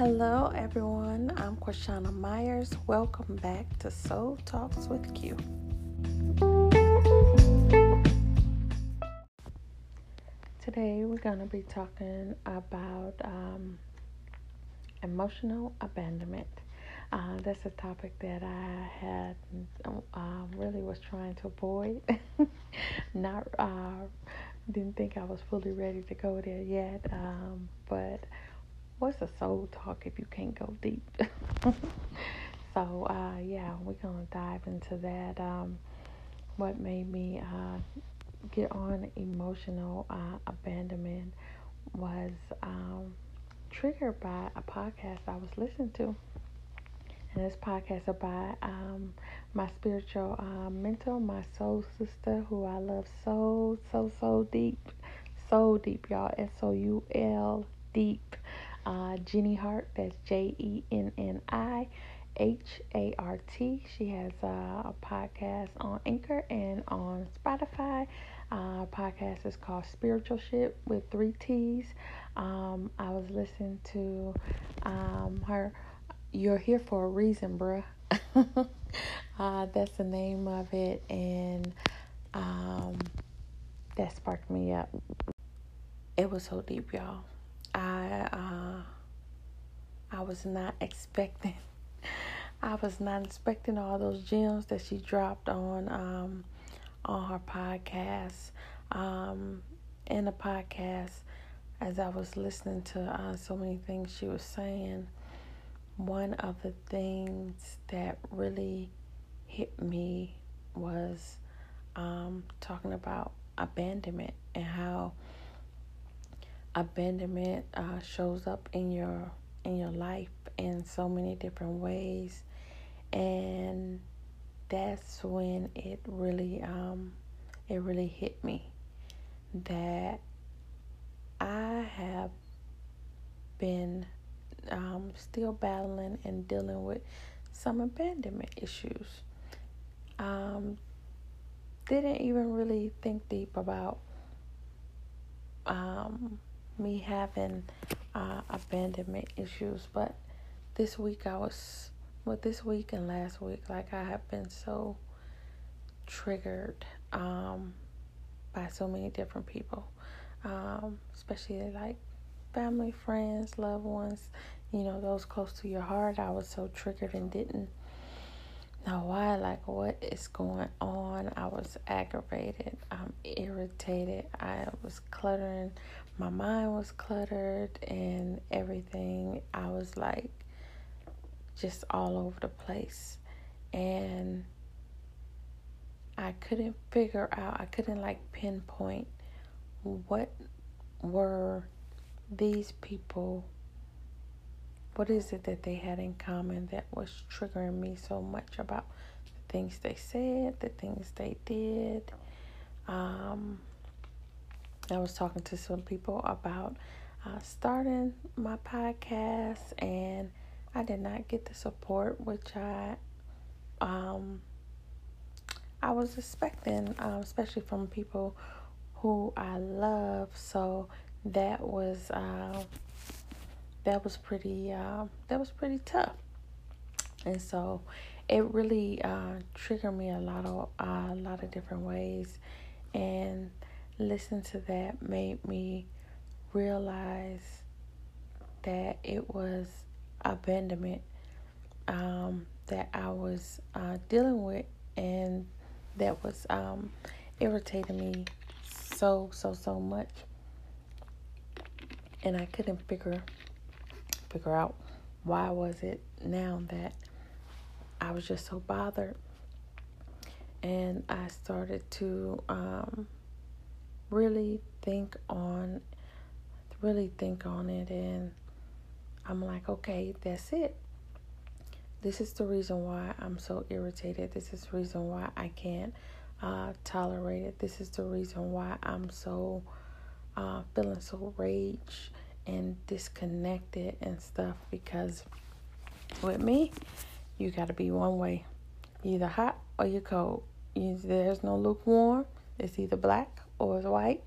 Hello, everyone. I'm Quashana Myers. Welcome back to Soul Talks with Q. Today, we're going to be talking about um, emotional abandonment. Uh, that's a topic that I had uh, really was trying to avoid. Not uh, didn't think I was fully ready to go there yet, um, but what's a soul talk if you can't go deep? so uh, yeah, we're gonna dive into that. Um, what made me uh, get on emotional uh, abandonment was um, triggered by a podcast I was listening to. And this podcast about um, my spiritual uh, mentor, my soul sister, who I love so, so, so deep. So deep, y'all. S O U L, deep uh, Jenni Hart. That's J E N N I H A R T. She has uh, a podcast on Anchor and on Spotify. Uh, podcast is called Spiritual Shit with three T's. Um, I was listening to um, her. You're here for a reason, bruh. uh, that's the name of it, and um, that sparked me up. It was so deep, y'all. I uh, I was not expecting. I was not expecting all those gems that she dropped on um, on her podcast. Um, in the podcast, as I was listening to uh, so many things she was saying, one of the things that really hit me was um, talking about abandonment and how abandonment uh, shows up in your in your life in so many different ways and that's when it really um it really hit me that I have been um, still battling and dealing with some abandonment issues. Um, didn't even really think deep about um, me having uh, abandonment issues, but this week I was, well, this week and last week, like I have been so triggered um, by so many different people, um, especially like family, friends, loved ones, you know, those close to your heart. I was so triggered and didn't know why, like, what is going on. I was aggravated, I'm irritated, I was cluttering my mind was cluttered and everything. I was like just all over the place. And I couldn't figure out, I couldn't like pinpoint what were these people, what is it that they had in common that was triggering me so much about the things they said, the things they did. Um, I was talking to some people about uh, starting my podcast, and I did not get the support which I um, I was expecting, um, especially from people who I love. So that was uh, that was pretty uh, that was pretty tough, and so it really uh, triggered me a lot of a lot of different ways, and listen to that made me realize that it was abandonment um, that I was uh, dealing with, and that was um, irritating me so so so much, and I couldn't figure figure out why was it now that I was just so bothered, and I started to um, really think on really think on it and I'm like, okay, that's it. This is the reason why I'm so irritated. This is the reason why I can't uh, tolerate it. This is the reason why I'm so uh, feeling so rage and disconnected and stuff because with me, you got to be one way. either hot or you're cold. You, there's no lukewarm. It's either black or it's white.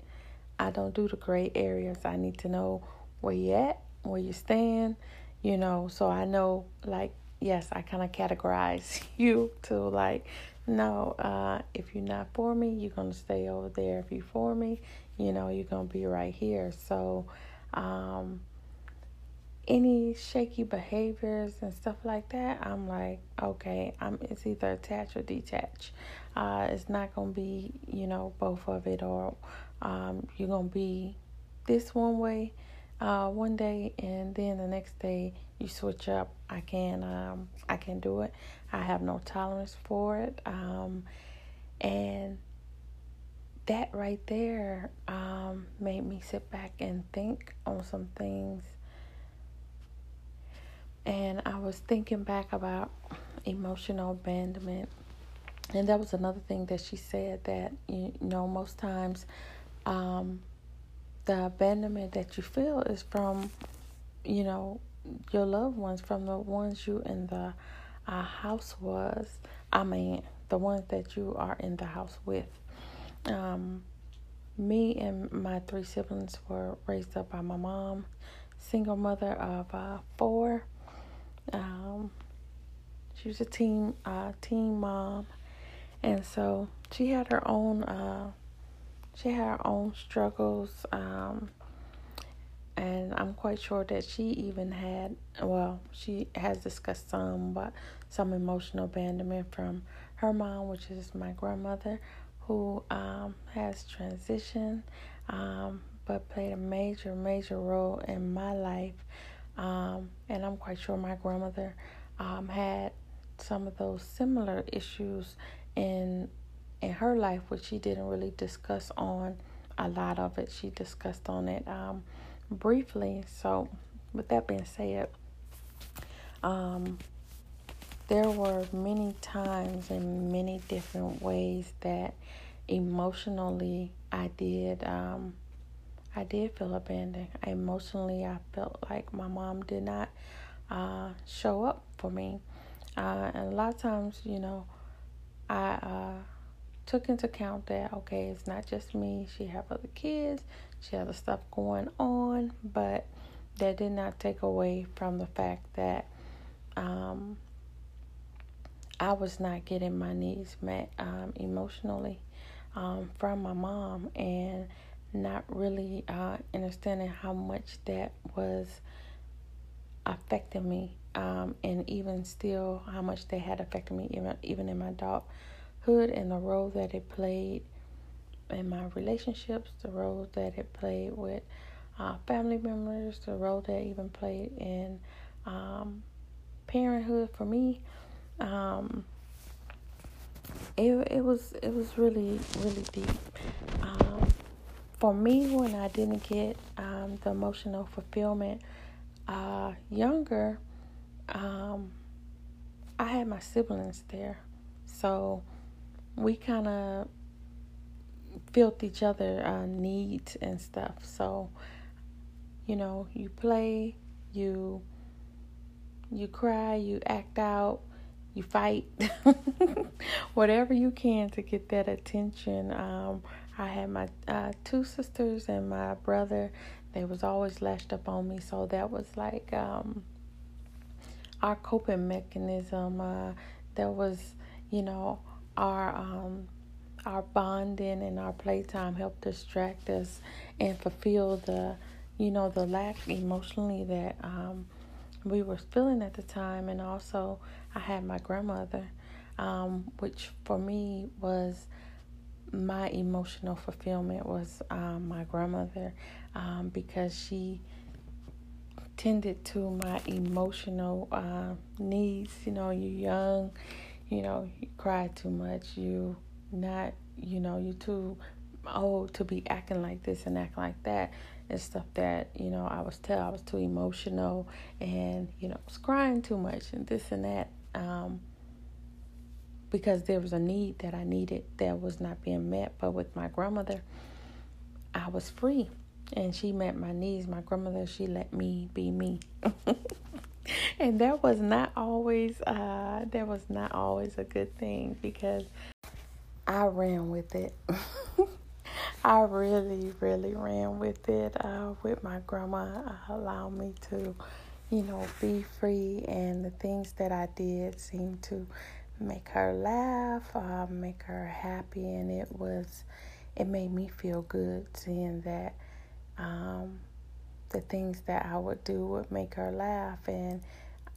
I don't do the gray areas. I need to know where you at, where you stand. you know, so I know like yes, I kind of categorize you to like no, uh, if you're not for me, you're gonna stay over there. If you're for me, you know, you're gonna be right here. So, um, any shaky behaviors and stuff like that, I'm like, okay, I'm it's either attached or detached. Uh, it's not gonna be, you know, both of it, or um, you're gonna be this one way uh, one day, and then the next day you switch up. I can, um, I can do it. I have no tolerance for it, um, and that right there um, made me sit back and think on some things and I was thinking back about emotional abandonment. And that was another thing that she said that, you know, most times um, the abandonment that you feel is from, you know, your loved ones, from the ones you in the uh, house was. I mean, the ones that you are in the house with. Um, me and my three siblings were raised up by my mom, single mother of uh, four. Um, she was a teen uh, teen mom, and so she had her own uh, she had her own struggles. Um, and I'm quite sure that she even had well, she has discussed some, but some emotional abandonment from her mom, which is my grandmother, who um, has transitioned, um, but played a major, major role in my life um, and I'm quite sure my grandmother um, had some of those similar issues in in her life, which she didn't really discuss on a lot of it. She discussed on it um, briefly. So, with that being said, um, there were many times and many different ways that emotionally I did um, I did feel abandoned. Emotionally, I felt like my mom did not uh, show up for me. Uh, and a lot of times, you know, I uh, took into account that, okay, it's not just me. She have other kids. She has other stuff going on. But that did not take away from the fact that um, I was not getting my needs met um, emotionally um, from my mom. And not really uh, understanding how much that was affecting me, um, and even still how much they had affected me, even even in my adulthood, and the role that it played in my relationships, the role that it played with uh, family members, the role that even played in um, parenthood for me. Um, it it was it was really really deep. Um, for me, when I didn't get um, the emotional fulfillment uh, younger, um, I had my siblings there. So we kind of filled each other uh, needs and stuff. So, you know, you play, you you cry, you act out, you fight, whatever you can to get that attention. Um, I had my uh, two sisters and my brother. They was always lashed up on me, so that was like um, our coping mechanism. Uh, that was, you know, our um, our bonding and our playtime helped distract us and fulfill the, you know, the lack emotionally that um, we were feeling at the time. And also, I had my grandmother, um, which for me was my emotional fulfillment was um, my grandmother um, because she tended to my emotional uh, needs. You know, you're young, you know, you cry too much. You not, you know, you're too old to be acting like this and acting like that. And stuff that you know I was tell I was too emotional and you know was crying too much and this and that. Um, because there was a need that I needed that was not being met. But with my grandmother, I was free and she met my needs. My grandmother, she let me be me. and that was not always uh that was not always a good thing because I ran with it. I really, really ran with it. Uh, with my grandma, uh, allowed me to, you know, be free. And the things that I did seemed to make her laugh, uh, make her happy, and it was, it made me feel good seeing that um, the things that I would do would make her laugh, and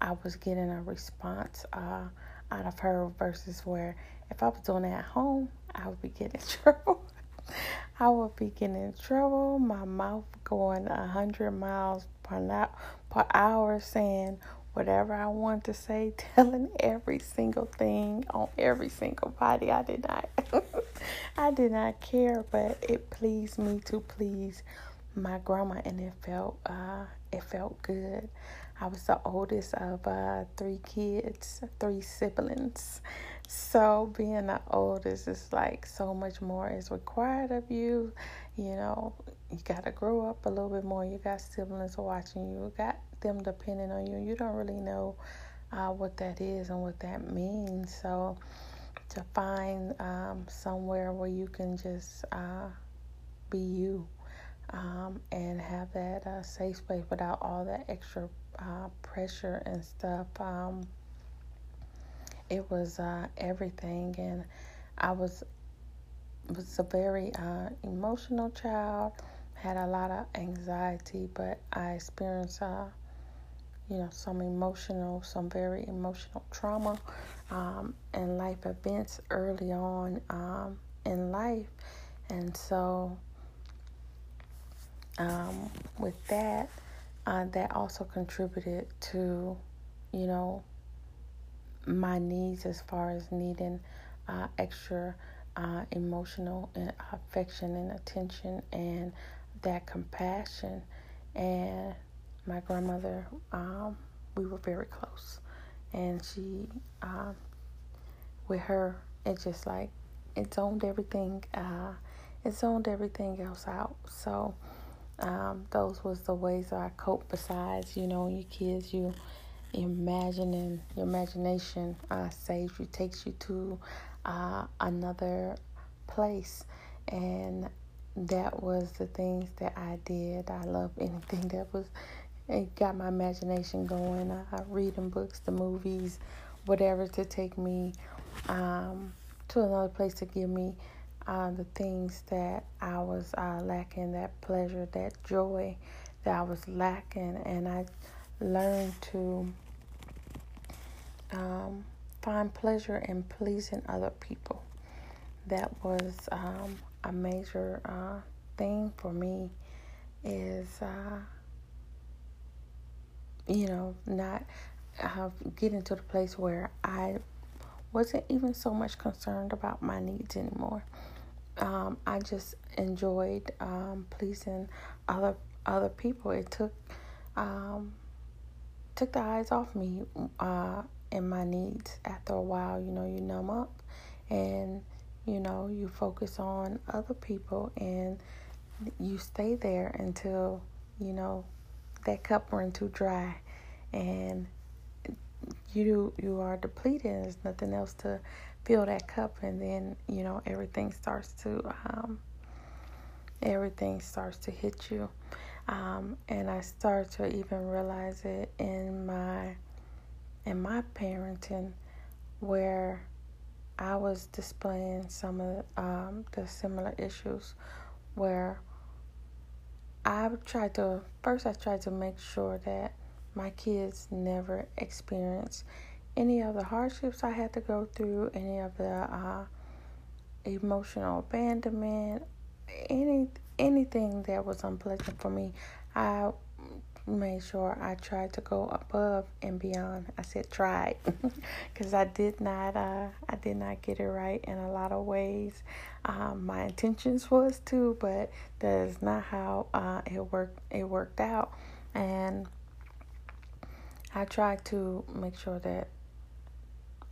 I was getting a response uh, out of her versus where if I was doing it at home, I would be getting in trouble. I would be getting in trouble, my mouth going a hundred miles per, per hour, saying whatever I want to say, telling every single thing on every single body. I did not, I did not care, but it pleased me to please my grandma, and it felt, uh, it felt good. I was the oldest of uh, three kids, three siblings. So being the oldest is like so much more is required of you. You know, you got to grow up a little bit more. You got siblings watching you. You got them depending on you. You don't really know uh, what that is and what that means. So to find um, somewhere where you can just uh, be you um, and have that uh, safe space without all that extra uh, pressure and stuff. Um, it was uh, everything, and I was was a very uh, emotional child. Had a lot of anxiety, but I experienced, uh, you know, some emotional, some very emotional trauma, um, and life events early on um, in life, and so um, with that, uh, that also contributed to, you know, my needs as far as needing uh, extra uh, emotional and affection and attention and that compassion. And my grandmother, um, we were very close, and she, um, with her, it just like it zoned everything. Uh, it zoned everything else out. So um, those was the ways that I cope. Besides, you know, your kids, you imagining your imagination uh, saves you, takes you to uh, another place, and that was the things that I did. I love anything that was it got my imagination going. Uh, reading books, the movies, whatever to take me um, to another place to give me uh, the things that I was uh, lacking, that pleasure, that joy that I was lacking, and I learned to um, find pleasure in pleasing other people. That was um, a major uh, thing for me. Is uh, you know not uh, getting to the place where I wasn't even so much concerned about my needs anymore. Um, I just enjoyed um, pleasing other other people. It took um, took the eyes off me uh, and my needs. After a while, you know, you numb up, and you know you focus on other people, and you stay there until you know that cup run too dry, and you you are depleted. There's nothing else to fill that cup and then you know everything starts to um, everything starts to hit you. Um, and i start to even realize it in my in my parenting where i was displaying some of um, the similar issues where i tried to first i tried to make sure that my kids never experience any of the hardships I had to go through, any of the uh, emotional abandonment, any anything that was unpleasant for me, I made sure I tried to go above and beyond. I said tried because I did not uh, I did not get it right in a lot of ways. Um, my intentions was to, but that is not how uh, it worked. It worked out, and I tried to make sure that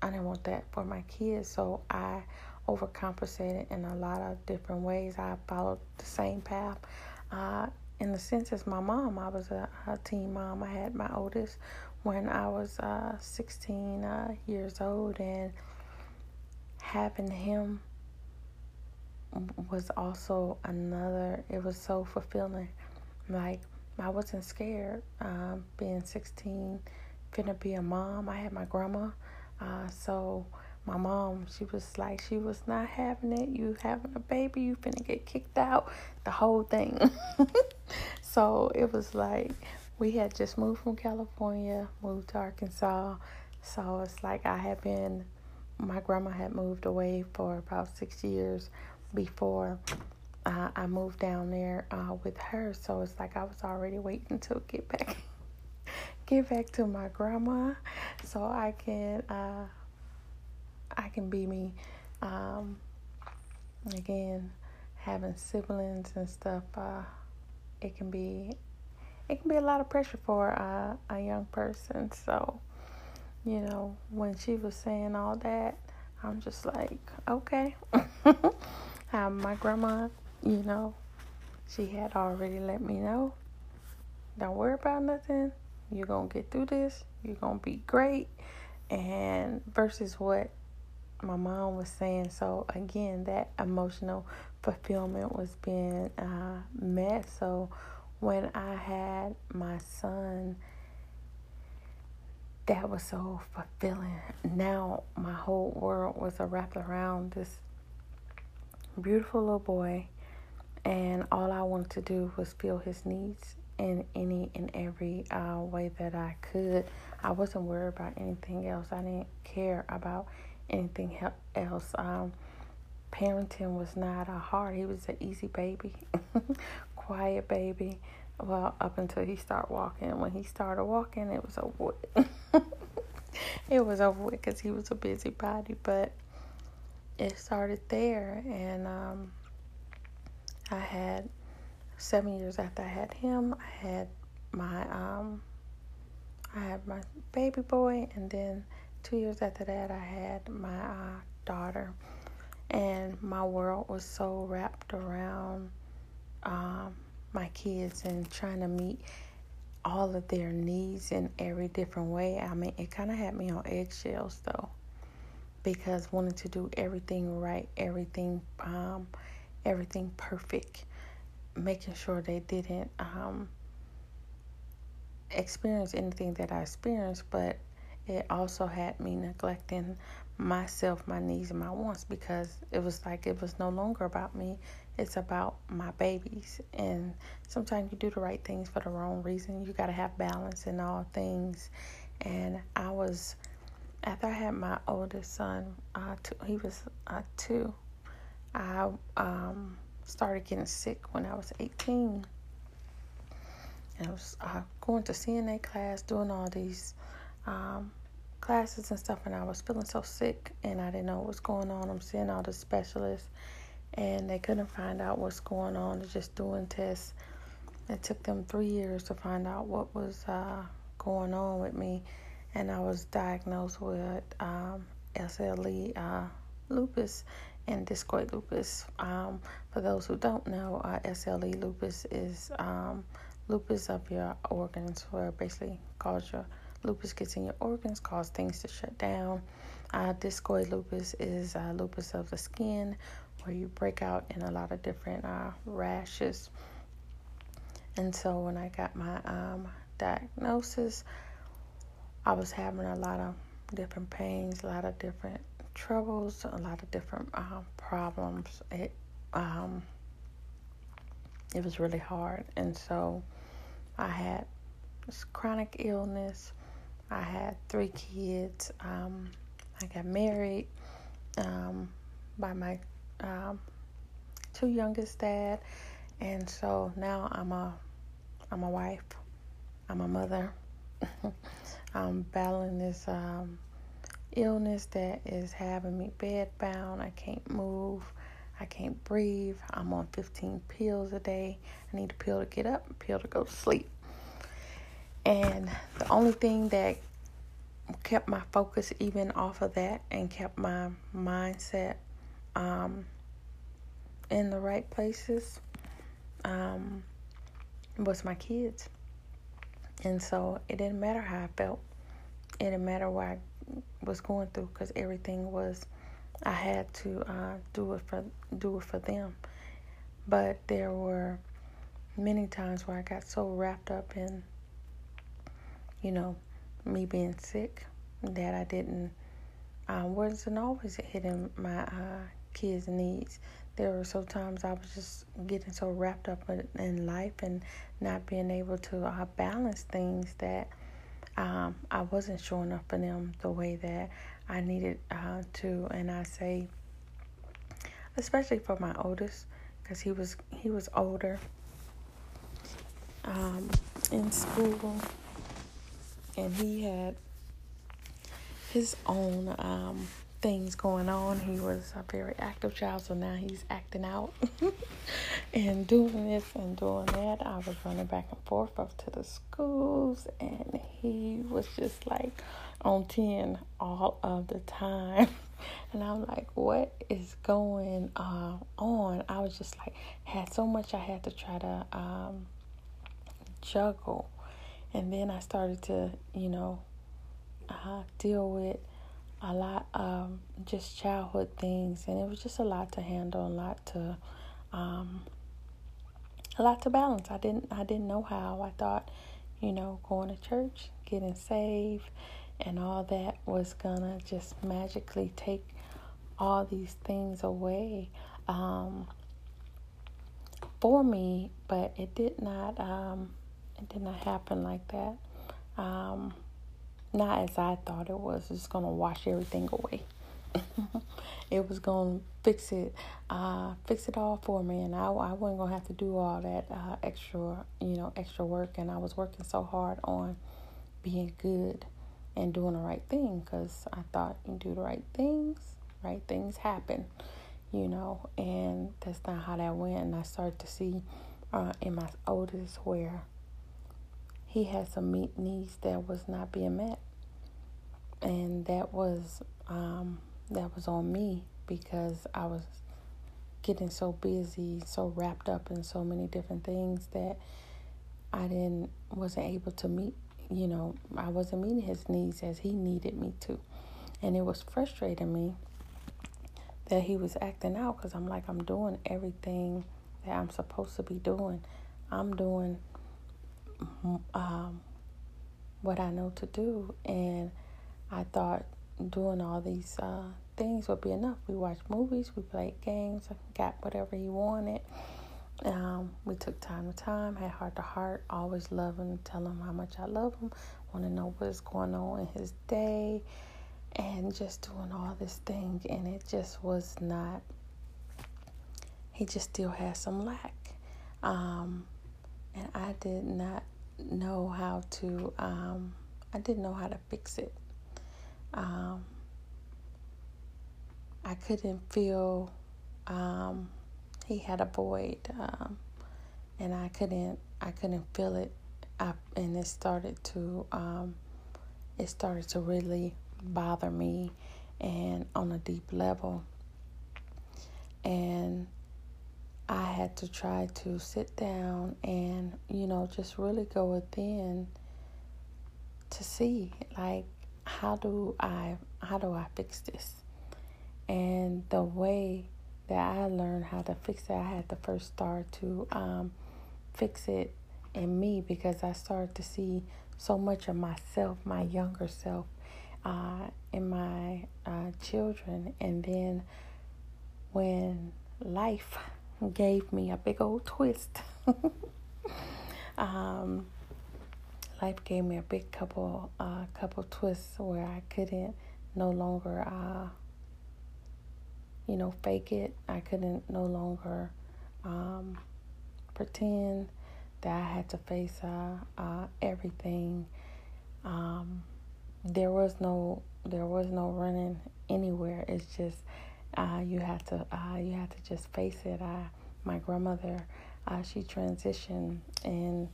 I didn't want that for my kids, so I overcompensated in a lot of different ways. I followed the same path. Uh, in the sense as my mom, I was a, a, teen mom. I had my oldest when I was uh, 16 uh, years old, and having him was also another. It was so fulfilling. Like I wasn't scared. Um, being 16, finna be a mom. I had my grandma. Uh, so my mom, she was like, she was not having it. You having a baby, you finna get kicked out. The whole thing. so it was like we had just moved from California, moved to Arkansas. So it's like I had been, my grandma had moved away for about six years before uh, I moved down there uh, with her. So it's like I was already waiting to get back, get back to my grandma, so I can, uh, I can be me. Um, again, having siblings and stuff, uh, it can be, it can be a lot of pressure for uh, a young person. So, you know, when she was saying all that, I'm just like, okay. my grandma you know, she had already let me know. Don't worry about nothing. You're going to get through this. You're going to be great. And versus what my mom was saying. So, again, that emotional fulfillment was being uh, met. So, when I had my son, that was so fulfilling. Now, my whole world was wrapped around this beautiful little boy and all I wanted to do was fill his needs in any and every uh, way that I could. I wasn't worried about anything else. I didn't care about anything else. Um, parenting was not a hard. He was an easy baby, quiet baby. Well, up until he started walking. When he started walking, it was with. it was over with because he was a busybody. But it started there, and um, I had seven years after I had him, I had my um I had my baby boy and then two years after that I had my uh, daughter and my world was so wrapped around um, my kids and trying to meet all of their needs in every different way. I mean, it kind of had me on eggshells though, because wanting to do everything right, everything um, everything perfect, making sure they didn't um, experience anything that I experienced, but it also had me neglecting myself, my needs, and my wants because it was like it was no longer about me. It's about my babies. And sometimes you do the right things for the wrong reason. You got to have balance in all things. And I was, after I had my oldest son, uh, two, he was uh, two, I um, started getting sick when I was 18. And I was uh, going to CNA class, doing all these um, classes and stuff, and I was feeling so sick, and I didn't know what was going on. I'm seeing all the specialists, and they couldn't find out what's going on. They're just doing tests. It took them three years to find out what was uh, going on with me, and I was diagnosed with um, SLE uh, lupus and discoid lupus. Um, for those who don't know, uh, SLE lupus is um, lupus of your organs, where basically cause your lupus gets in your organs, cause things to shut down. Uh, discoid lupus is uh, lupus of the skin, where you break out in a lot of different uh, rashes. And so when I got my um, diagnosis, I was having a lot of different pains, a lot of different troubles, a lot of different uh, problems. It um, it was really hard, and so I had this chronic illness. I had three kids. Um, I got married um, by my um, two youngest dad, and so now I'm a I'm a wife. I'm a mother. I'm battling this um, illness that is having me bedbound. I can't move. I can't breathe. I'm on 15 pills a day. I need a pill to get up, a pill to go to sleep. And the only thing that kept my focus even off of that and kept my mindset um, in the right places um, was my kids. And so it didn't matter how I felt. It didn't matter where I was going through because everything was I had to uh, do it for do it for them. But there were many times where I got so wrapped up in, you know, me being sick that I didn't, I wasn't always hitting my uh, kids' needs. There were so times I was just getting so wrapped up in life and not being able to uh, balance things that um, I wasn't showing up for them the way that I needed uh, to. And I say, especially for my oldest, because he was he was older um, in school, and he had his own um, things going on. He was a very active child, so now he's acting out and doing this and doing that. I was running back and forth up to the schools, and he was just like on 10 all of the time. And I'm like, what is going uh, on? I was just like, had so much I had to try to um, juggle. And then I started to, you know, uh, deal with a lot of just childhood things, and it was just a lot to handle, a lot to, um, a lot to balance. I didn't, I didn't know how. I thought, you know, going to church, getting saved, and all that was gonna just magically take all these things away um, for me, but it did not. Um, it did not happen like that. Um, not as I thought it was. It's gonna wash everything away. it was gonna fix it, uh, fix it all for me, and I, I wasn't gonna have to do all that uh, extra, you know, extra work. And I was working so hard on being good and doing the right thing because I thought you do the right things, right things happen, you know. And that's not how that went. And I started to see uh, in my oldest where he had some needs that was not being met, and that was um, that was on me because I was getting so busy, so wrapped up in so many different things that I didn't wasn't able to meet. You know, I wasn't meeting his needs as he needed me to, and it was frustrating me that he was acting out because I'm like I'm doing everything that I'm supposed to be doing. I'm doing um, what I know to do. And I thought doing all these uh, things would be enough. We watched movies, we played games, got whatever he wanted. Um, we took time to time, had heart to heart, always loving and tell him how much I love him, want to know what's going on in his day, and just doing all this thing. And it just was not, he just still had some lack. Um, and I did not know how to. Um, I didn't know how to fix it. Um, I couldn't feel. Um, he had a void, um, and I couldn't. I couldn't feel it. up, and it started to. Um, it started to really bother me, and on a deep level. And I had to try to sit down and, you know, just really go within to see like how do I how do I fix this? And the way that I learned how to fix it, I had to first start to um, fix it in me because I started to see so much of myself, my younger self, uh, in my uh, children. And then when life gave me a big old twist. um, life gave me a big couple, uh, couple twists where I couldn't no longer, uh, you know, fake it. I couldn't no longer um, pretend that I had to face uh, uh, everything. Um, there was no, there was no running anywhere. It's just uh, you have to uh, you have to just face it. I, my grandmother, uh, she transitioned in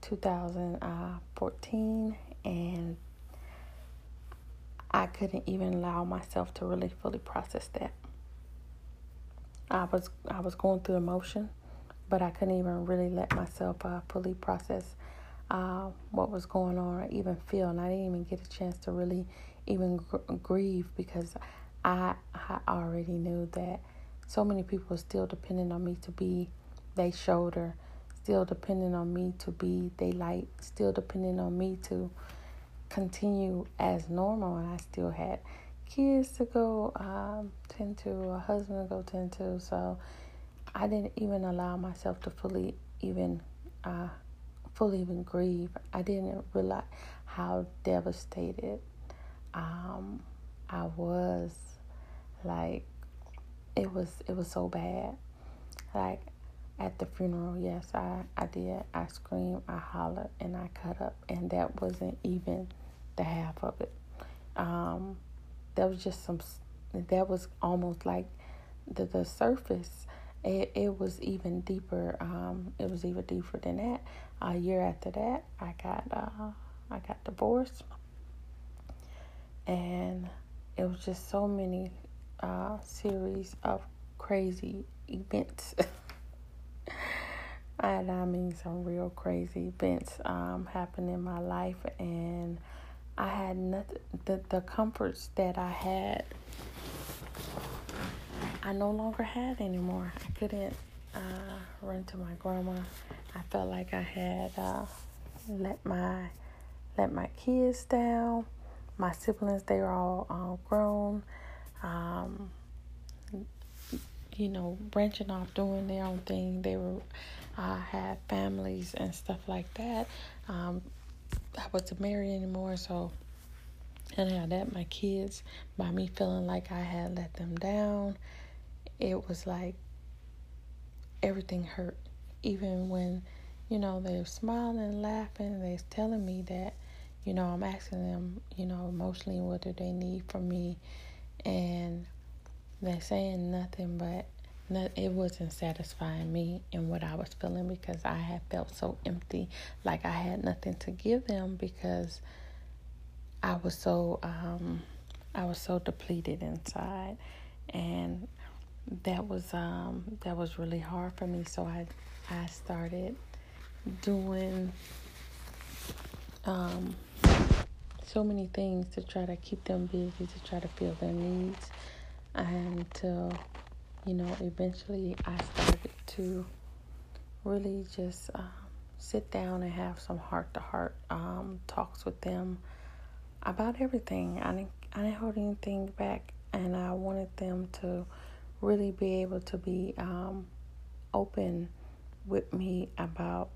2014, and I couldn't even allow myself to really fully process that. I was I was going through emotion, but I couldn't even really let myself uh, fully process uh, what was going on or even feel. And I didn't even get a chance to really even gr- grieve because I, I already knew that so many people are still depending on me to be their shoulder, still depending on me to be daylight, still depending on me to continue as normal. And I still had kids to go um, tend to, a husband to go tend to. So I didn't even allow myself to fully even uh, fully even grieve. I didn't realize how devastated um, I was. Like it was it was so bad. Like at the funeral, yes, I, I did. I screamed, I hollered, and I cut up, and that wasn't even the half of it. Um, that was just some. That was almost like the the surface. It it was even deeper. Um, it was even deeper than that. A year after that, I got uh, I got divorced, and it was just so many uh, series of crazy events. and I mean some real crazy events um, happened in my life, and I had nothing. The the comforts that I had, I no longer had anymore. I couldn't uh, run to my grandma. I felt like I had uh, let my let my kids down. My siblings, they were all uh, grown. Um, you know, branching off, doing their own thing. They were uh, had families and stuff like that. Um, I wasn't married anymore, so and now that my kids, by me feeling like I had let them down, it was like everything hurt. Even when, you know, they're smiling laughing, they're telling me that, you know, I'm asking them, you know, emotionally what do they need from me, and they're saying nothing but it wasn't satisfying me in what I was feeling because I had felt so empty, like I had nothing to give them because I was so um, I was so depleted inside, and that was um, that was really hard for me. So I I started doing um, so many things to try to keep them busy, to try to fill their needs, until you know eventually I started to really just um, sit down and have some heart to heart talks with them about everything. I didn't I didn't hold anything back, and I wanted them to really be able to be um, open with me about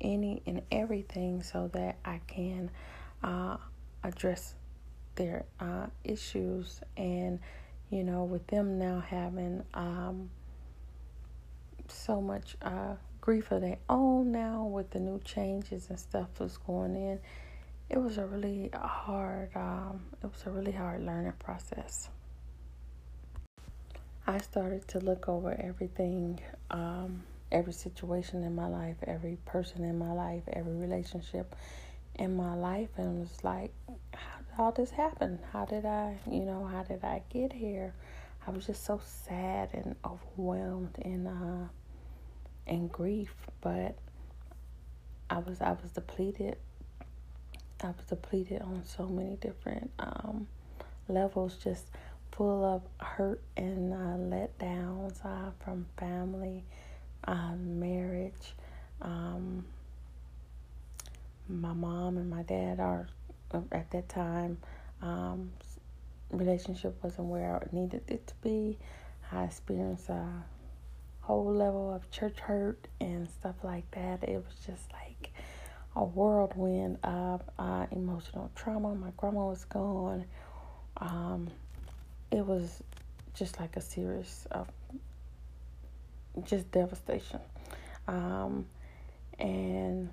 any and everything, so that I can uh, address their uh, issues. And you know, with them now having um, so much uh, grief of their own now, with the new changes and stuff that's going in it was a really hard um, it was a really hard learning process. I started to look over everything um, every situation in my life every person in my life every relationship in my life and was like all this happen how did i you know how did i get here? I was just so sad and overwhelmed and uh and grief but i was i was depleted. I was depleted on so many different um, levels, just full of hurt and uh, letdowns uh, from family, uh, marriage. Um, my mom and my dad are at that time. Um, relationship wasn't where I needed it to be. I experienced a whole level of church hurt and stuff like that. It was just like a whirlwind of uh, emotional trauma. My grandma was gone. Um, it was just like a series of just devastation. Um, and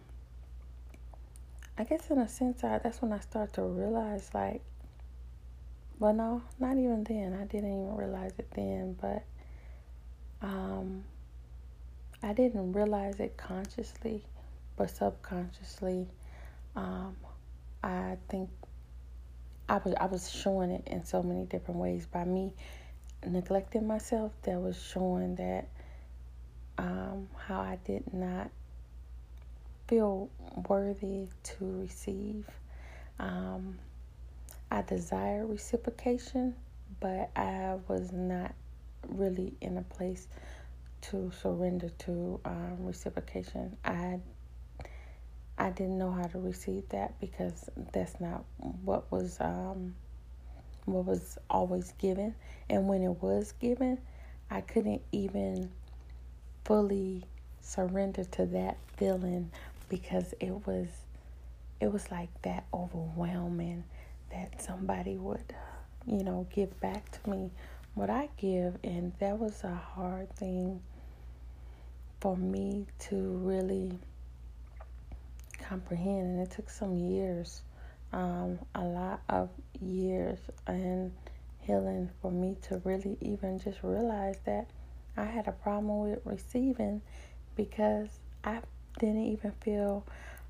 I guess in a sense, I, that's when I started to realize, like, well, no, not even then. I didn't even realize it then, but um, I didn't realize it consciously but subconsciously, um, I think I was I was showing it in so many different ways by me neglecting myself. That was showing that um, how I did not feel worthy to receive. Um, I desired reciprocation, but I was not really in a place to surrender to um, reciprocation. I I didn't know how to receive that because that's not what was um, what was always given, and when it was given, I couldn't even fully surrender to that feeling because it was it was like that overwhelming that somebody would you know give back to me what I give. And that was a hard thing for me to really comprehend. And it took some years um, a lot of years and healing for me to really even just realize that I had a problem with receiving because I didn't even feel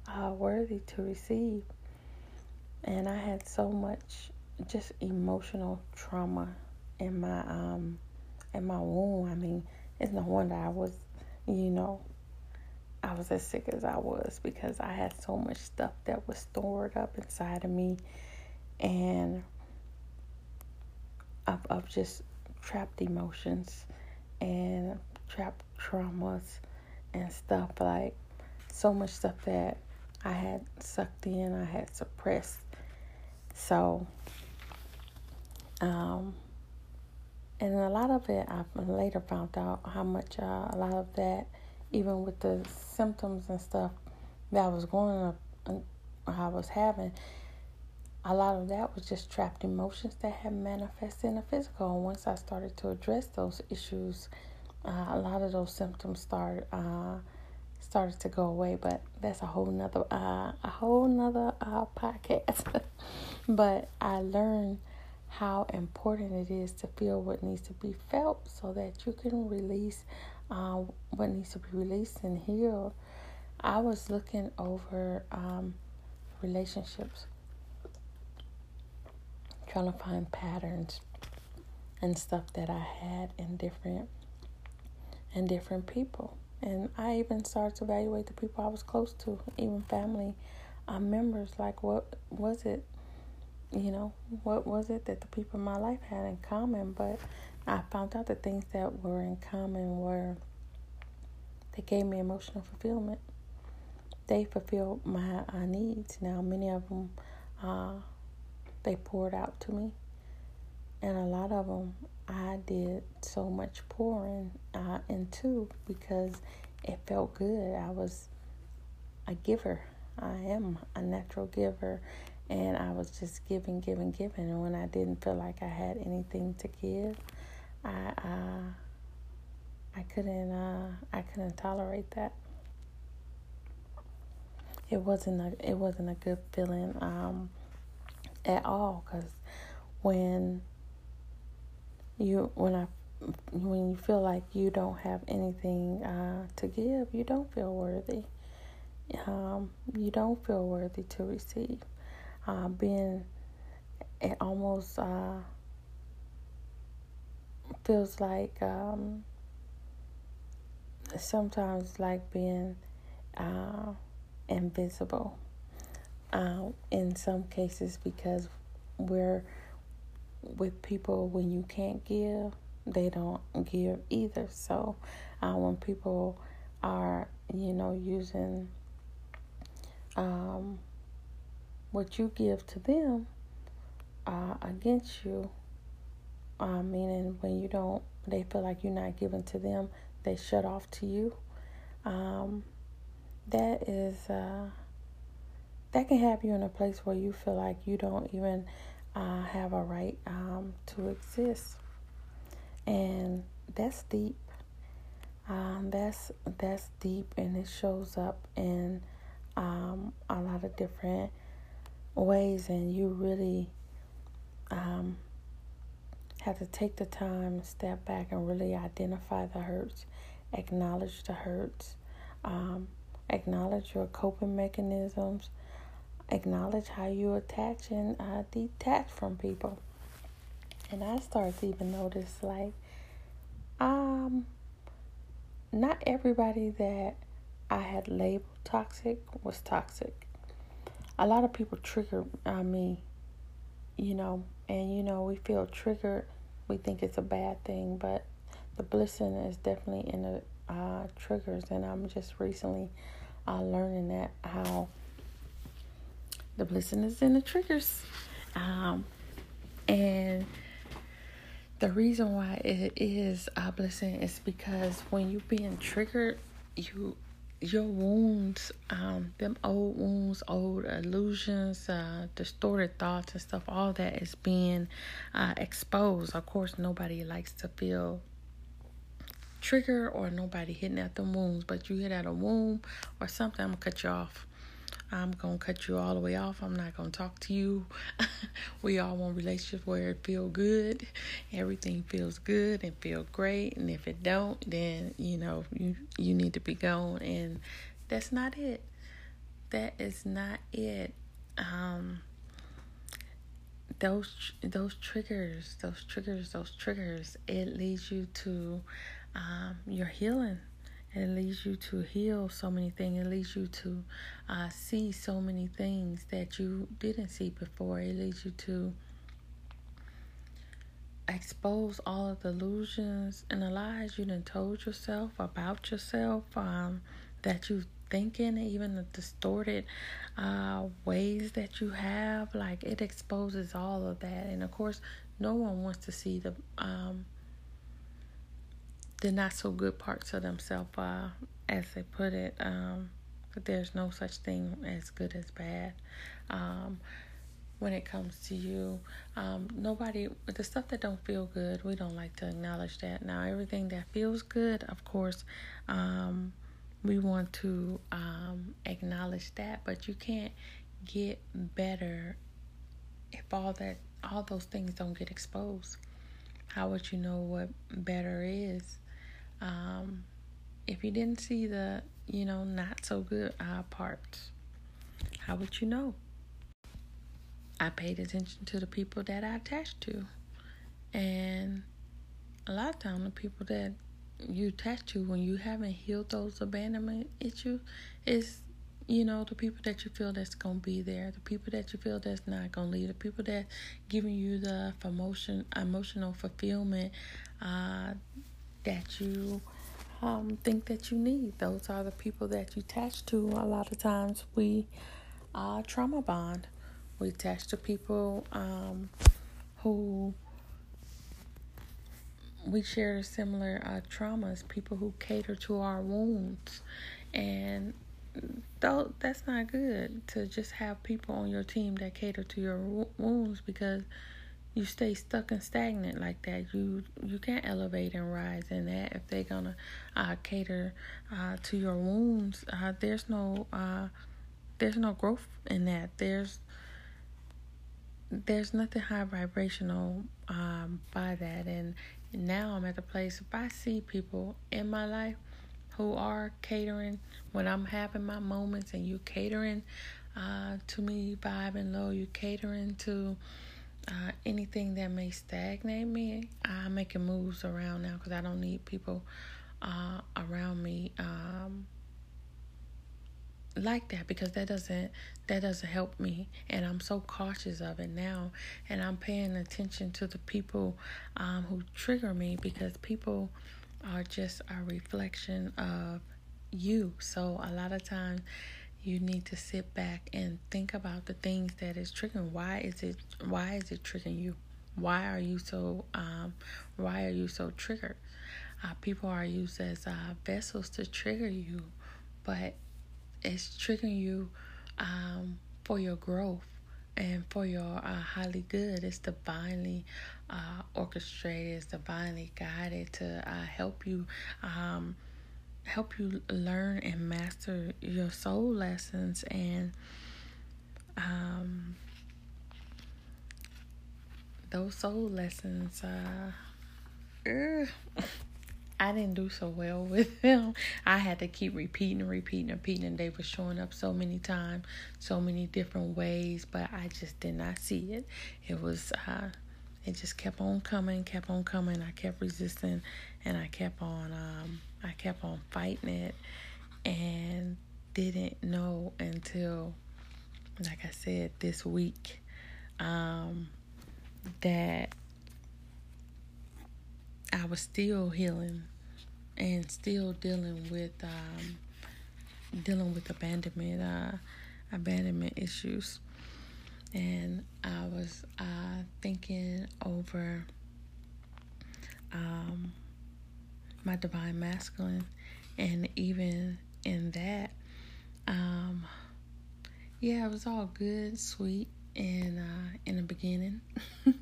uh, worthy to receive. And I had so much just emotional trauma in my um in my womb. I mean, it's no wonder I was, you know, I was as sick as I was because I had so much stuff that was stored up inside of me and of, of just trapped emotions and trapped traumas and stuff like so much stuff that I had sucked in, I had suppressed. So, um, and a lot of it, I later found out how much uh, a lot of that, even with the symptoms and stuff that I was going up, I was having, a lot of that was just trapped emotions that had manifested in the physical. And once I started to address those issues, uh, a lot of those symptoms started uh, started to go away. But that's a whole nother uh, a whole nother uh, podcast. but I learned how important it is to feel what needs to be felt, so that you can release uh, what needs to be released and healed. I was looking over um, relationships trying to find patterns and stuff that I had in different in different people. And I even started to evaluate the people I was close to, even family uh, members. Like, what was it? You know, what was it that the people in my life had in common? But I found out the things that were in common were they gave me emotional fulfillment. They fulfilled my uh, needs. Now, many of them uh, they poured out to me. And a lot of them I did so much pouring uh, into because it felt good. I was a giver. I am a natural giver. And I was just giving, giving, giving. And when I didn't feel like I had anything to give, I uh, I couldn't uh, I couldn't tolerate that. It wasn't a it wasn't a good feeling. Um, at all because when you when I when you feel like you don't have anything uh, to give, you don't feel worthy. Um, you don't feel worthy to receive. Uh, being it almost uh, feels like um, sometimes like being uh, invisible um, in some cases because we're with people when you can't give, they don't give either. So uh, when people are, you know, using um, what you give to them uh, against you, uh, meaning when you don't, they feel like you're not giving to them, they shut off to you. Um, that is uh, that can have you in a place where you feel like you don't even uh, have a right um, to exist, and that's deep. Um, that's that's deep, and it shows up in um, a lot of different ways, and you really um, have to take the time, step back, and really identify the hurts, acknowledge the hurts, um, acknowledge your coping mechanisms acknowledge how you attach and uh, detach from people. And I start to even notice like, um, not everybody that I had labeled toxic was toxic. A lot of people trigger uh, me, you know, and you know, we feel triggered. We think it's a bad thing, but the blessing is definitely in the uh, triggers, and I'm just recently uh, learning that how the blessing is in the triggers. Um, and the reason why it is a blessing is because when you're being triggered, you your wounds, um, them old wounds, old illusions, uh, distorted thoughts and stuff, all that is being uh, exposed. Of course, nobody likes to feel trigger or nobody hitting at the wounds, but you hit at a wound or something, I'm gonna cut you off. I'm gonna cut you all the way off. I'm not gonna talk to you. we all want relationships where it feel good, everything feels good and feel great. And if it don't, then you know you you need to be gone. And that's not it. That is not it. Um, those those triggers, those triggers, those triggers. It leads you to um, your healing it leads you to heal so many things. It leads you to uh, see so many things that you didn't see before. It leads you to expose all of the illusions and the lies you done told yourself about yourself um, that you thinking, even the distorted uh, ways that you have. Like it exposes all of that, and of course, no one wants to see the um, the not so good parts of themselves, uh, as they put it. Um, but there's no such thing as good as bad. Um, when it comes to you, um, nobody, the stuff that don't feel good, we don't like to acknowledge that. Now, everything that feels good, of course, um, we want to um, acknowledge that, but you can't get better if all that, all those things don't get exposed. How would you know what better is? Um, if you didn't see the, you know, not so good uh, parts, how would you know? I paid attention to the people that I attached to. And a lot of times, the people that you attach to when you haven't healed those abandonment issues is you know the people that you feel that's gonna be there the people that you feel that's not gonna leave the people that giving you the emotion emotional fulfillment uh, that you um, think that you need. Those are the people that you attach to. A lot of times we uh, trauma bond. We attach to people um, who we share similar uh, traumas, people who cater to our wounds. And though that's not good to just have people on your team that cater to your wounds because you stay stuck and stagnant like that. You you can't elevate and rise in that if they're gonna uh, cater uh, to your wounds. Uh, there's no uh, there's no growth in that. There's there's nothing high vibrational um, by that. And now I'm at the place if I see people in my life who are catering when I'm having my moments, and you catering uh, to me vibing low, you catering to uh, anything that may stagnate me, I'm making moves around now because I don't need people uh, around me um, like that because that doesn't that doesn't help me. And I'm so cautious of it now. And I'm paying attention to the people um, who trigger me because people are just a reflection of you. So a lot of times you need to sit back and think about the things that is triggering. Why is it why is it triggering you? Why are you so um why are you so triggered? Uh, people are used as uh, vessels to trigger you, but it's triggering you um, for your growth and for your uh, highly good. It's divinely uh, orchestrated, it's divinely guided to uh, help you um, help you learn and master your soul lessons and um, those soul lessons uh, uh, I didn't do so well with them. I had to keep repeating and repeating and repeating and they were showing up so many times, so many different ways, but I just did not see it. It was uh it just kept on coming, kept on coming. I kept resisting and I kept on um I kept on fighting it and didn't know until like I said this week um that I was still healing and still dealing with um, dealing with abandonment uh, abandonment issues. And I was uh, thinking over um, my divine masculine, and even in that, um, yeah, it was all good, sweet, and uh, in the beginning.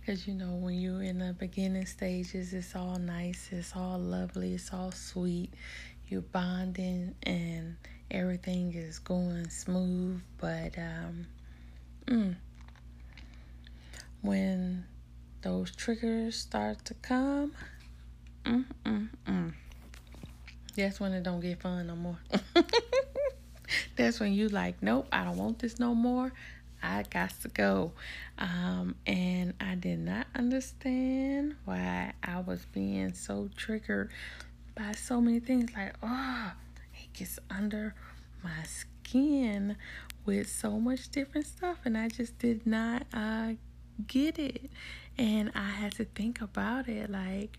Because you know, when you're in the beginning stages, it's all nice, it's all lovely, it's all sweet. You're bonding, and everything is going smooth. But um, mm, when those triggers start to come, mm, mm, mm, that's when it don't get fun no more. that's when you like, nope, I don't want this no more. I got to go. Um, and I did not understand why I was being so triggered by so many things. Like, oh, it gets under my skin with so much different stuff. And I just did not uh, get it. And I had to think about it. Like,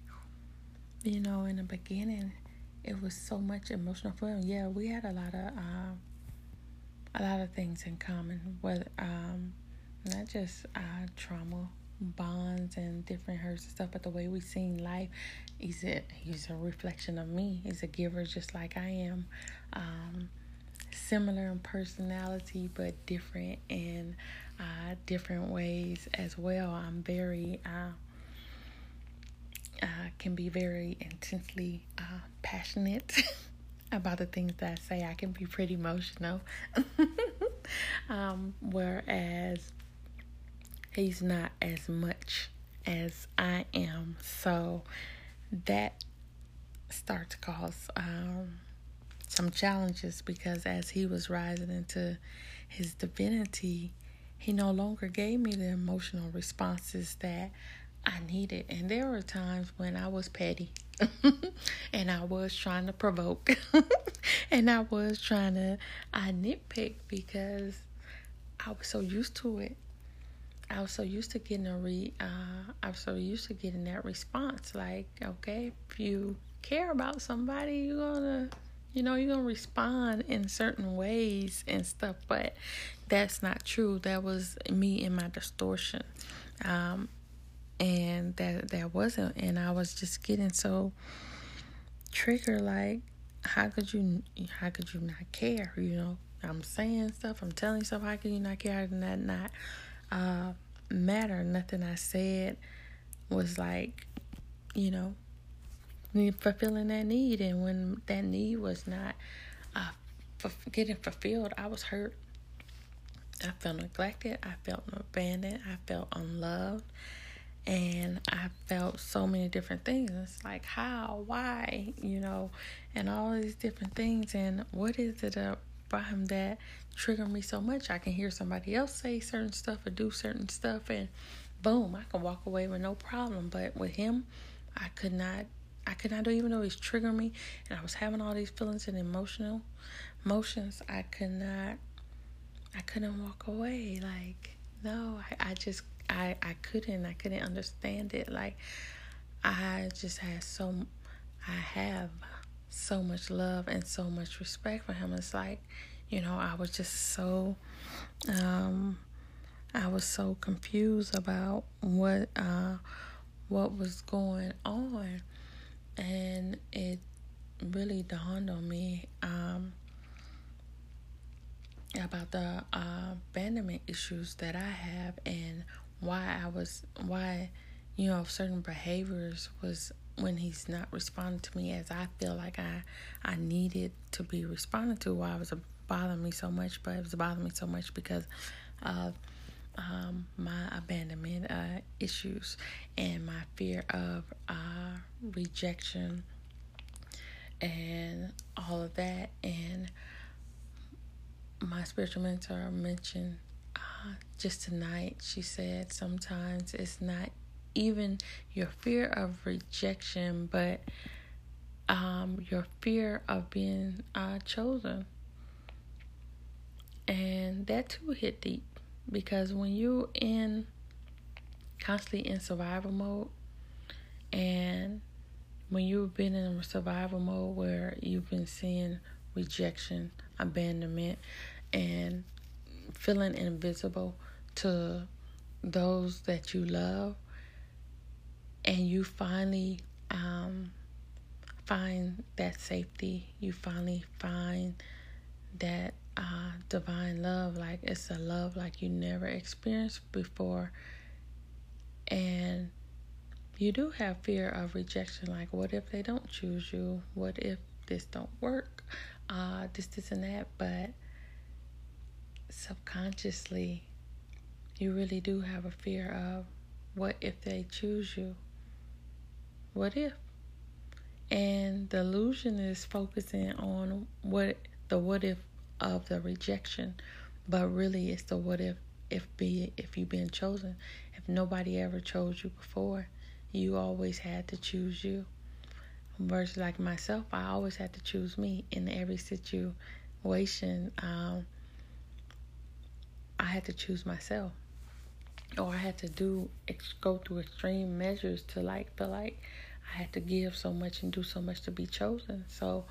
you know, in the beginning, it was so much emotional for him. Yeah, we had a lot of. Uh, a lot of things in common, with um, not just uh, trauma bonds and different hurts and stuff, but the way we seen life. He's a he's a reflection of me. He's a giver just like I am. Um, similar in personality, but different in uh, different ways as well. I'm very uh, uh, can be very intensely uh, passionate. about the things that I say. I can be pretty emotional. um, whereas he's not as much as I am. So that starts to cause um, some challenges because as he was rising into his divinity, he no longer gave me the emotional responses that I needed. And there were times when I was petty and I was trying to provoke and I was trying to I nitpick because I was so used to it. I was so used to getting a re uh I was so used to getting that response like okay if you care about somebody you're gonna you know you're gonna respond in certain ways and stuff but that's not true. That was me in my distortion. Um and that that wasn't and I was just getting so triggered like how could you how could you not care you know? I'm saying stuff I'm telling stuff how could you not care? Did that not uh matter? Nothing I said was like you know fulfilling that need and when that need was not uh getting fulfilled I was hurt I felt neglected I felt abandoned I felt unloved and I felt so many different things. It's like how, why, you know, and all these different things. And what is it about him that triggered me so much? I can hear somebody else say certain stuff or do certain stuff, and boom, I can walk away with no problem. But with him, I could not. I could not do even though he's triggering me, and I was having all these feelings and emotional emotions. I could not. I couldn't walk away. Like no, I, I just I I couldn't I couldn't understand it. Like I just had so I have so much love and so much respect for him. It's like, you know, I was just so um I was so confused about what uh what was going on and it really dawned on me um about the uh, abandonment issues that I have and why I was why you know certain behaviors was when he's not responding to me as I feel like I I needed to be responded to why it was bothering me so much but it was bothering me so much because of um, my abandonment uh, issues and my fear of uh, rejection and all of that and my spiritual mentor mentioned just tonight, she said sometimes it's not even your fear of rejection, but um, your fear of being uh, chosen. And that too hit deep because when you're in constantly in survival mode and when you've been in survival mode where you've been seeing rejection, abandonment, and feeling invisible to those that you love, and you finally um, find that safety, you finally find that uh, divine love, like it's a love like you never experienced before, and you do have fear of rejection. Like, what if they don't choose you? What if this don't work? Uh, this, this, and that. But subconsciously, you really do have a fear of what if they choose you? What if? And the illusion is focusing on what the what if of the rejection, but really it's the what if if be if you've been chosen. If nobody ever chose you before, you always had to choose you. Versus like myself, I always had to choose me in every situation. Um, I had to choose myself, or I had to do go through extreme measures to like feel like I had to give so much and do so much to be chosen. So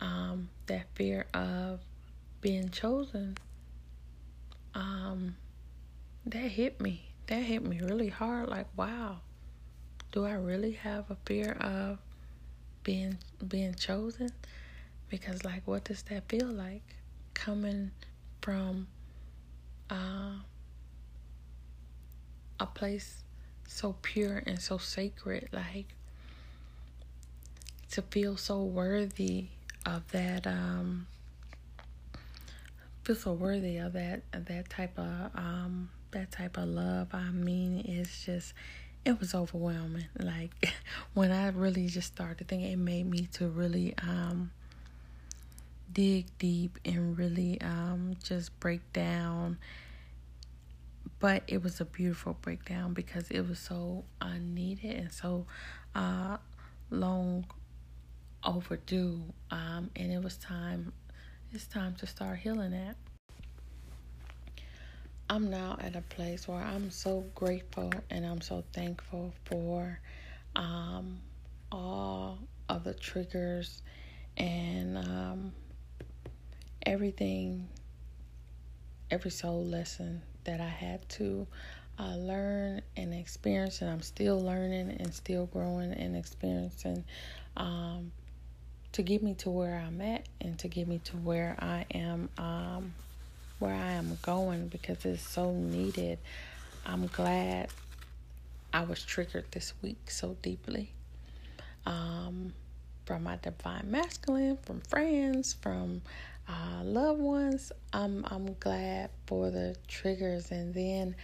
um, that fear of being chosen, um, that hit me. That hit me really hard. Like, wow, do I really have a fear of being being chosen? Because like what does that feel like? Coming from uh, a place so pure and so sacred, like to feel so worthy of that um feel so worthy of that that type of um that type of love. I mean it's just it was overwhelming. Like when I really just started thinking, it made me to really um, dig deep and really um, just break down. But it was a beautiful breakdown because it was so unneeded and so uh, long overdue. Um, and it was time. It's time to start healing that. I'm now at a place where I'm so grateful and I'm so thankful for um, all of the triggers and um, everything, every soul lesson that I had to uh, learn and experience, and I'm still learning and still growing and experiencing um, to get me to where I'm at and to get me to where I am um, where I am going because it's so needed. I'm glad I was triggered this week so deeply. Um, from my divine masculine, from friends, from uh, loved ones. I'm I'm glad for the triggers. And then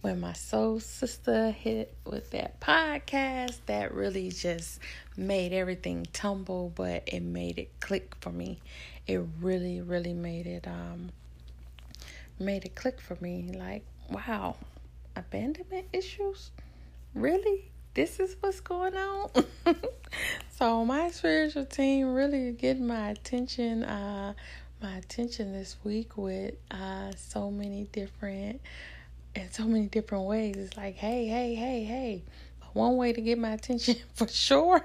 when my soul sister hit with that podcast, that really just made everything tumble, but it made it click for me. It really, really made it um made it click for me like, wow, abandonment issues? Really? This is what's going on? so my spiritual team really getting my attention, uh, my attention this week with uh so many different in so many different ways. It's like, hey, hey, hey, hey. But one way to get my attention for sure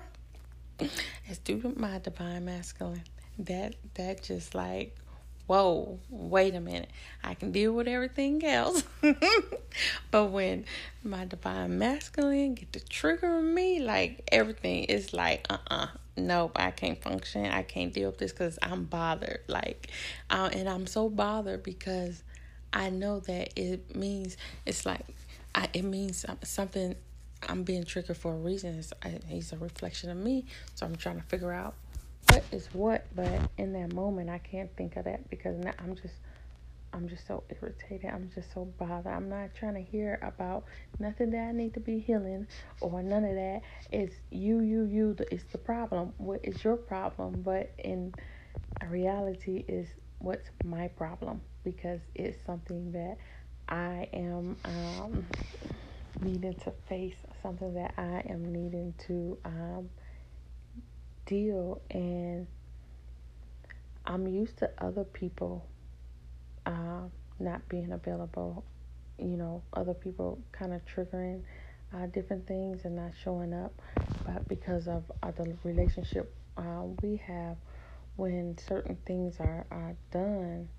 is through my divine masculine. That that just like whoa, wait a minute. I can deal with everything else. but when my divine masculine get to trigger me, like everything is like, uh uh-uh, uh nope, I can't function. I can't deal with this because I'm bothered. Like, uh, and I'm so bothered because I know that it means, it's like, I, it means something. I'm being triggered for a reason. It's, I, a reflection of me. So I'm trying to figure out what is what, but in that moment I can't think of that because now I'm just I'm just so irritated. I'm just so bothered. I'm not trying to hear about nothing that I need to be healing or none of that. It's you, you, you. It's the problem. What is your problem? But in reality, is what's my problem because it's something that I am um, needing to face. Something that I am needing to um, deal and I'm used to other people uh, not being available, you know, other people kind of triggering uh, different things and not showing up, but because of uh, the relationship uh, we have, when certain things are, are done,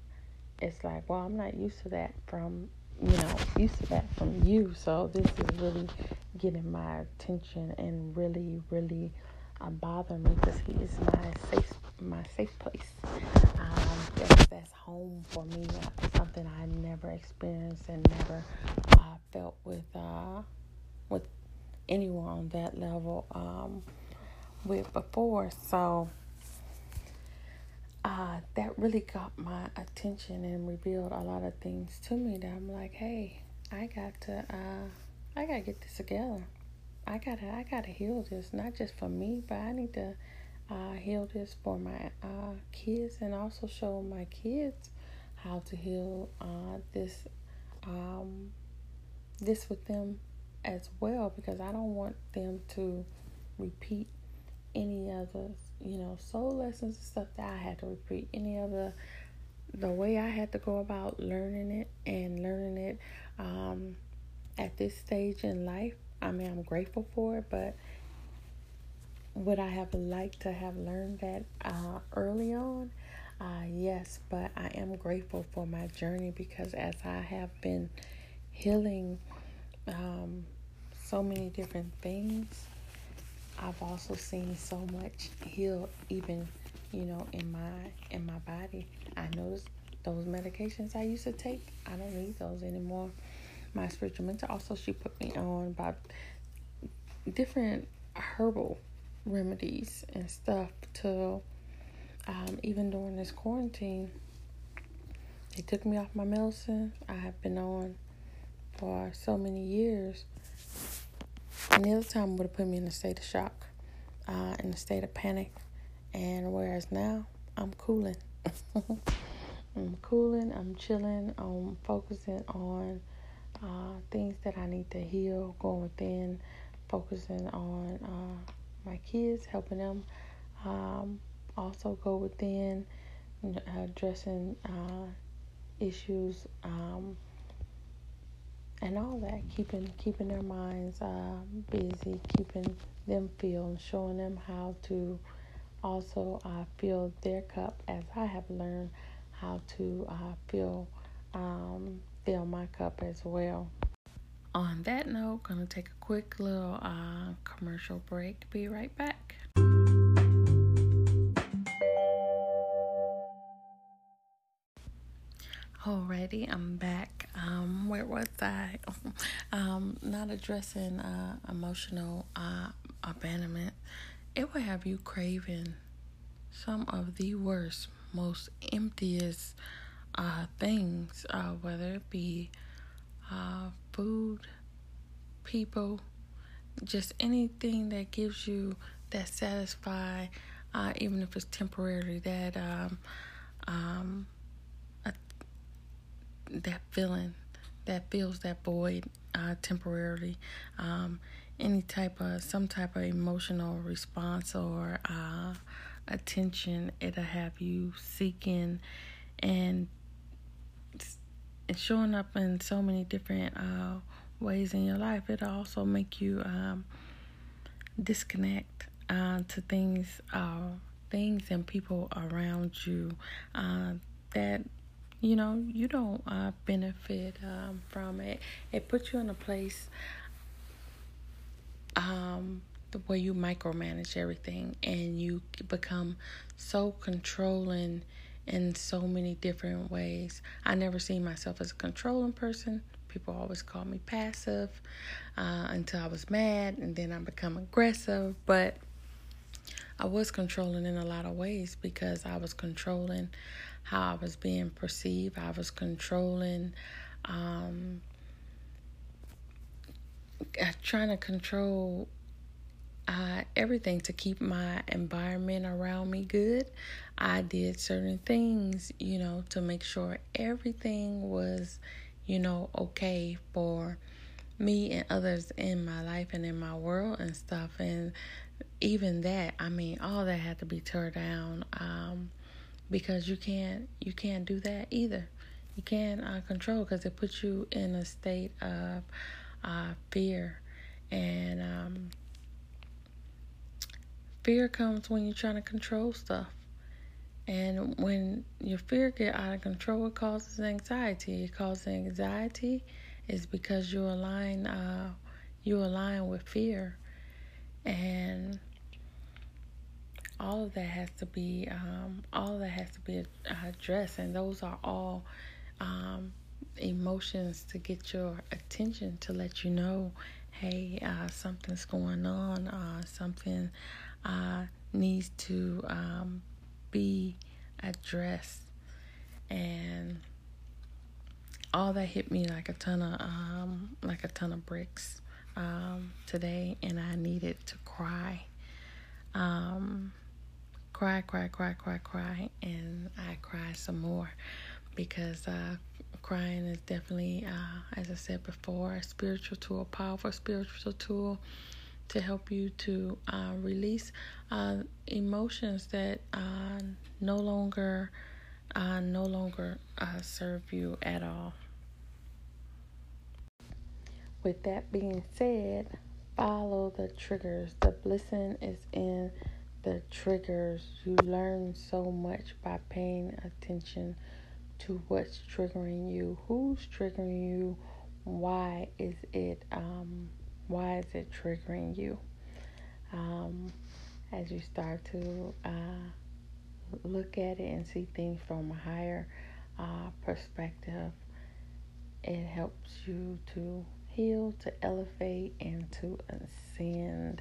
it's like, well, I'm not used to that from you know used to that from you. So this is really getting my attention and really, really uh, bother me because he is my safe my safe place. Um, that's, that's home for me. Uh, something I never experienced and never uh, felt with uh, with anyone on that level um, with before. So uh, that really got my attention and revealed a lot of things to me that I'm like, hey, I got to, uh, I gotta get this together. I gotta, I gotta heal this, not just for me, but I need to uh, heal this for my uh, kids and also show my kids how to heal uh, this, um, this with them as well because I don't want them to repeat any of the you know soul lessons and stuff that I had to repeat any of the the way I had to go about learning it and learning it um, at this stage in life. I mean, I'm grateful for it, but would I have liked to have learned that uh, early on? Uh, yes, but I am grateful for my journey because as I have been healing um, so many different things. I've also seen so much heal even, you know, in my in my body. I noticed those medications I used to take, I don't need those anymore. My spiritual mentor also she put me on about different herbal remedies and stuff to um, even during this quarantine. They took me off my medicine. I have been on for so many years any other time would have put me in a state of shock, uh, in a state of panic. And whereas now, I'm cooling. I'm cooling, I'm chilling, I'm focusing on uh, things that I need to heal, going within, focusing on uh, my kids, helping them um, also go within, addressing uh, issues um, and all that keeping keeping their minds uh, busy keeping them filled showing them how to also uh, fill their cup as i have learned how to uh, fill um, fill my cup as well. On that note gonna take a quick little uh, commercial break. Be right back Alrighty, I'm back. Um, where was I? um, not addressing uh, emotional uh, abandonment. It will have you craving some of the worst, most emptiest uh, things, uh, whether it be uh, food, people, just anything that gives you that satisfy, uh, even if it's temporary, that um, um, that feeling that fills that void uh, temporarily. Um, any type of some type of emotional response or uh, attention, it'll have you seeking and showing up in so many different uh, ways in your life. It'll also make you um, disconnect uh, to things, uh, things and people around you uh, that you know you don't uh, benefit um, from it. It puts you in a place um, where you micromanage everything and you become so controlling in so many different ways. I never seen myself as a controlling person. People always call me passive uh, until i was mad and then i become aggressive. But i was controlling in a lot of ways because i was controlling how I was being perceived. I was controlling, um, uh, trying to control uh, everything to keep my environment around me good. I did certain things, you know, to make sure everything was, you know, okay for me and others in my life and in my world and stuff. And even that, I mean, all that had to be turned down. Um, because you can't you can't do that either. You can't uh, control because it puts you in a state of uh, fear And um, fear comes when you're trying to control stuff. And when your fear get out of control, it causes anxiety. It causes anxiety is because you align uh, you align with fear, and all of that has to be um, all that has to be addressed, and those are all um, emotions to get your attention to let you know, hey, uh, something's going on, uh, something uh, needs to um, be addressed, and all that hit me like a ton of um, like a ton of bricks um, today, and I needed to cry. Um, cry, cry, cry, cry, cry, and I cry some more because uh, crying is definitely, uh, as I said before, a spiritual tool, a powerful spiritual tool to help you to uh, release uh, emotions that uh, no longer uh, no longer serve you at all. With that being said, follow the triggers. The blessing is in the triggers. You learn so much by paying attention to what's triggering you, who's triggering you, why is it um, why is it triggering you? Um, as you start to uh, look at it and see things from a higher uh, perspective, it helps you to heal, to elevate, and to ascend.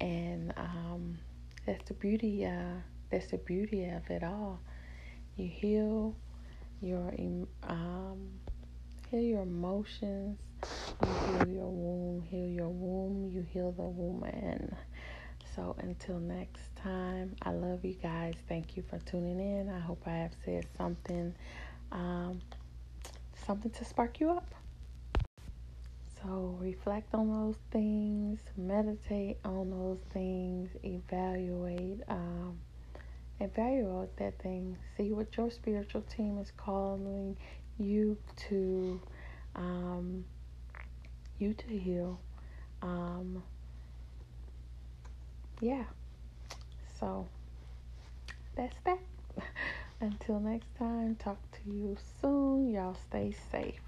And um, that's the beauty. Uh, that's the beauty of it all. You heal your um, heal your emotions. You heal your womb. Heal your womb. You heal the woman. So until next time, I love you guys. Thank you for tuning in. I hope I have said something, um, something to spark you up. So reflect on those things, meditate on those things, evaluate, um, evaluate that thing. See what your spiritual team is calling you to, um, you to heal. Um, yeah. So that's that. Until next time, talk to you soon. Y'all stay safe.